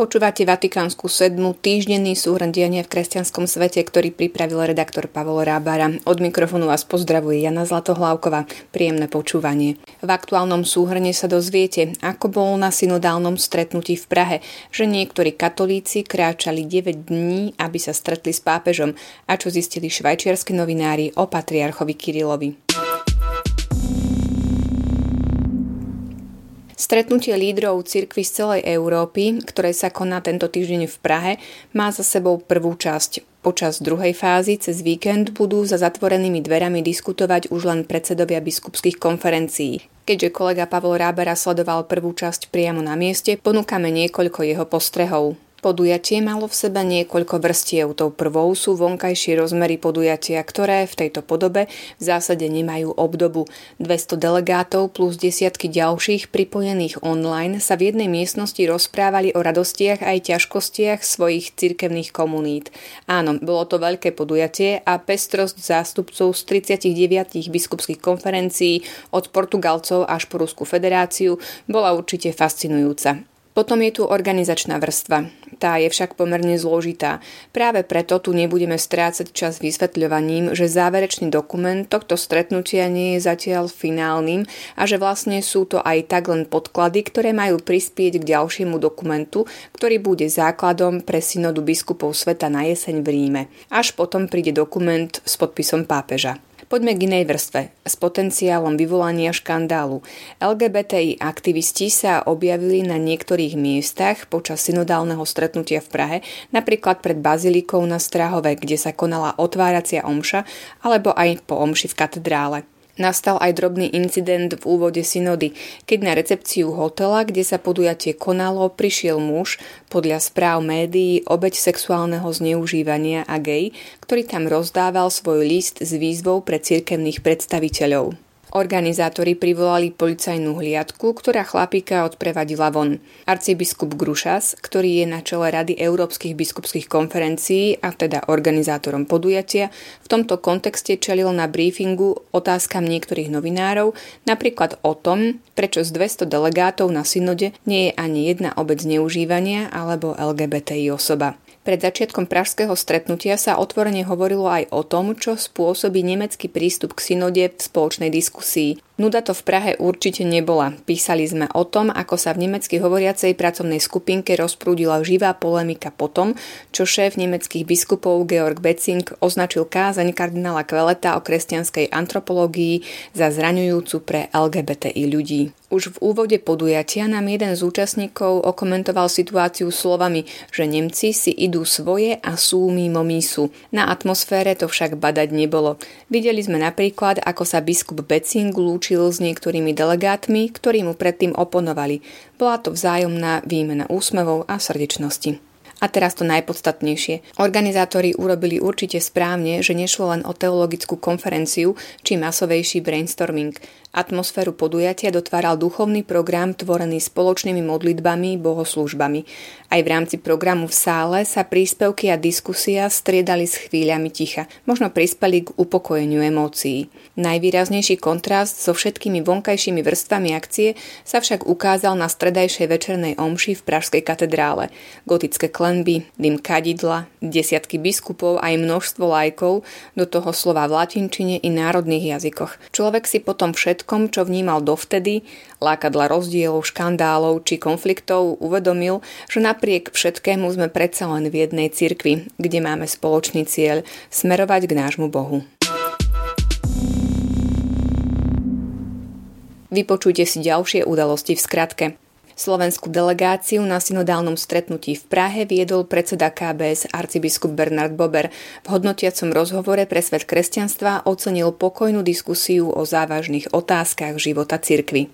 Počúvate Vatikánsku sedmu, týždenný súhrn diania v kresťanskom svete, ktorý pripravil redaktor Pavol Rábara. Od mikrofónu vás pozdravuje Jana Zlatohlávková. Príjemné počúvanie. V aktuálnom súhrne sa dozviete, ako bolo na synodálnom stretnutí v Prahe, že niektorí katolíci kráčali 9 dní, aby sa stretli s pápežom a čo zistili švajčiarski novinári o patriarchovi Kirilovi. Stretnutie lídrov cirkvy z celej Európy, ktoré sa koná tento týždeň v Prahe, má za sebou prvú časť. Počas druhej fázy cez víkend budú za zatvorenými dverami diskutovať už len predsedovia biskupských konferencií. Keďže kolega Pavol Rábera sledoval prvú časť priamo na mieste, ponúkame niekoľko jeho postrehov. Podujatie malo v sebe niekoľko vrstiev. Tou prvou sú vonkajšie rozmery podujatia, ktoré v tejto podobe v zásade nemajú obdobu. 200 delegátov plus desiatky ďalších pripojených online sa v jednej miestnosti rozprávali o radostiach aj ťažkostiach svojich cirkevných komunít. Áno, bolo to veľké podujatie a pestrosť zástupcov z 39 biskupských konferencií od Portugalcov až po Rusku federáciu bola určite fascinujúca. Potom je tu organizačná vrstva. Tá je však pomerne zložitá. Práve preto tu nebudeme strácať čas vysvetľovaním, že záverečný dokument tohto stretnutia nie je zatiaľ finálnym a že vlastne sú to aj tak len podklady, ktoré majú prispieť k ďalšiemu dokumentu, ktorý bude základom pre synodu biskupov sveta na jeseň v Ríme. Až potom príde dokument s podpisom pápeža. Poďme k inej vrstve, s potenciálom vyvolania škandálu. LGBTI aktivisti sa objavili na niektorých miestach počas synodálneho stretnutia v Prahe, napríklad pred bazilikou na Strahove, kde sa konala otváracia omša, alebo aj po omši v katedrále. Nastal aj drobný incident v úvode synody, keď na recepciu hotela, kde sa podujatie konalo, prišiel muž, podľa správ médií obeď sexuálneho zneužívania a gej, ktorý tam rozdával svoj list s výzvou pre cirkevných predstaviteľov. Organizátori privolali policajnú hliadku, ktorá chlapíka odprevadila von. Arcibiskup Grušas, ktorý je na čele Rady Európskych biskupských konferencií a teda organizátorom podujatia, v tomto kontexte čelil na briefingu otázkam niektorých novinárov, napríklad o tom, prečo z 200 delegátov na synode nie je ani jedna obec zneužívania alebo LGBTI osoba. Pred začiatkom pražského stretnutia sa otvorene hovorilo aj o tom, čo spôsobí nemecký prístup k synode v spoločnej diskusii. Nuda to v Prahe určite nebola. Písali sme o tom, ako sa v nemecky hovoriacej pracovnej skupinke rozprúdila živá polemika po tom, čo šéf nemeckých biskupov Georg Betzing označil kázaň kardinála Kveleta o kresťanskej antropológii za zraňujúcu pre LGBTI ľudí. Už v úvode podujatia nám jeden z účastníkov okomentoval situáciu slovami, že Nemci si idú svoje a sú mimo mísu. Na atmosfére to však badať nebolo. Videli sme napríklad, ako sa biskup Becing lúči lúčil s niektorými delegátmi, ktorí mu predtým oponovali. Bola to vzájomná výmena úsmevov a srdečnosti. A teraz to najpodstatnejšie. Organizátori urobili určite správne, že nešlo len o teologickú konferenciu či masovejší brainstorming. Atmosféru podujatia dotváral duchovný program tvorený spoločnými modlitbami, bohoslúžbami. Aj v rámci programu v sále sa príspevky a diskusia striedali s chvíľami ticha. Možno prispeli k upokojeniu emócií. Najvýraznejší kontrast so všetkými vonkajšími vrstvami akcie sa však ukázal na stredajšej večernej omši v Pražskej katedrále. Gotické klenby, dym kadidla, desiatky biskupov aj množstvo lajkov, do toho slova v latinčine i národných jazykoch. Človek si potom všetko všetkom, čo vnímal dovtedy, lákadla rozdielov, škandálov či konfliktov, uvedomil, že napriek všetkému sme predsa len v jednej cirkvi, kde máme spoločný cieľ smerovať k nášmu Bohu. Vypočujte si ďalšie udalosti v skratke. Slovenskú delegáciu na synodálnom stretnutí v Prahe viedol predseda KBS arcibiskup Bernard Bober. V hodnotiacom rozhovore pre svet kresťanstva ocenil pokojnú diskusiu o závažných otázkach života cirkvy.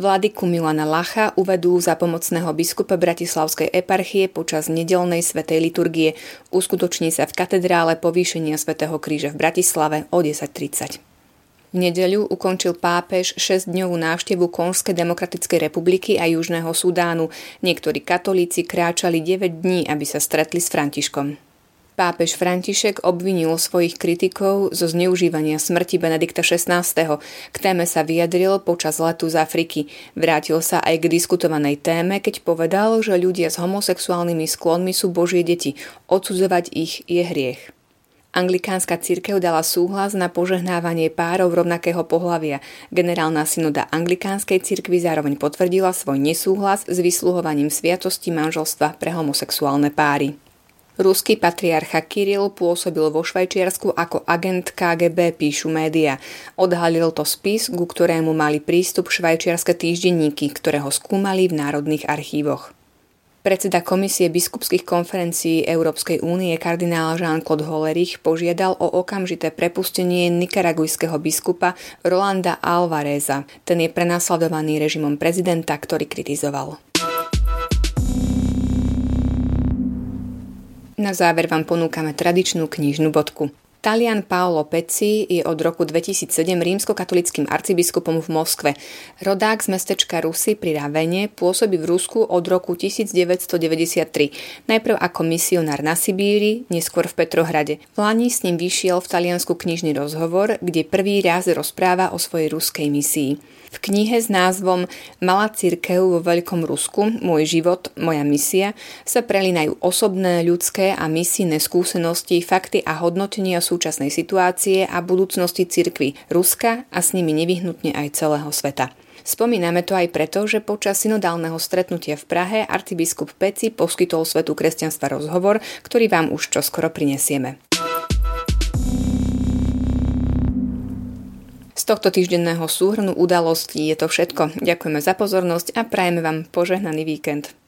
Vládyku Milana Lacha uvedú za pomocného biskupa Bratislavskej eparchie počas nedelnej svetej liturgie. Uskutoční sa v katedrále povýšenia svätého kríža v Bratislave o 10.30. V nedeľu ukončil pápež 6-dňovú návštevu Konžskej demokratickej republiky a Južného Sudánu. Niektorí katolíci kráčali 9 dní, aby sa stretli s Františkom. Pápež František obvinil svojich kritikov zo zneužívania smrti Benedikta XVI. K téme sa vyjadril počas letu z Afriky. Vrátil sa aj k diskutovanej téme, keď povedal, že ľudia s homosexuálnymi sklonmi sú Božie deti. Odsudzovať ich je hriech. Anglikánska církev dala súhlas na požehnávanie párov rovnakého pohlavia. Generálna synoda Anglikánskej cirkvi zároveň potvrdila svoj nesúhlas s vysluhovaním sviatosti manželstva pre homosexuálne páry. Ruský patriarcha Kiril pôsobil vo Švajčiarsku ako agent KGB, píšu média. Odhalil to spis, ku ktorému mali prístup švajčiarske týždenníky, ktoré ho skúmali v národných archívoch. Predseda Komisie biskupských konferencií Európskej únie kardinál Jean-Claude Hollerich požiadal o okamžité prepustenie nikaragujského biskupa Rolanda Alvareza. Ten je prenasledovaný režimom prezidenta, ktorý kritizoval. Na záver vám ponúkame tradičnú knižnú bodku. Talian Paolo Pecci je od roku 2007 rímskokatolickým arcibiskupom v Moskve. Rodák z mestečka Rusy pri Ravene pôsobí v Rusku od roku 1993. Najprv ako misionár na Sibíri, neskôr v Petrohrade. V Lani s ním vyšiel v Taliansku knižný rozhovor, kde prvý raz rozpráva o svojej ruskej misii. V knihe s názvom Malá církev vo Veľkom Rusku, Môj život, moja misia sa prelínajú osobné, ľudské a misijné skúsenosti, fakty a hodnotenia súčasnej situácie a budúcnosti cirkvy Ruska a s nimi nevyhnutne aj celého sveta. Spomíname to aj preto, že počas synodálneho stretnutia v Prahe arcibiskup Peci poskytol svetu kresťanstva rozhovor, ktorý vám už čoskoro prinesieme. Z tohto týždenného súhrnu udalostí je to všetko. Ďakujeme za pozornosť a prajeme vám požehnaný víkend.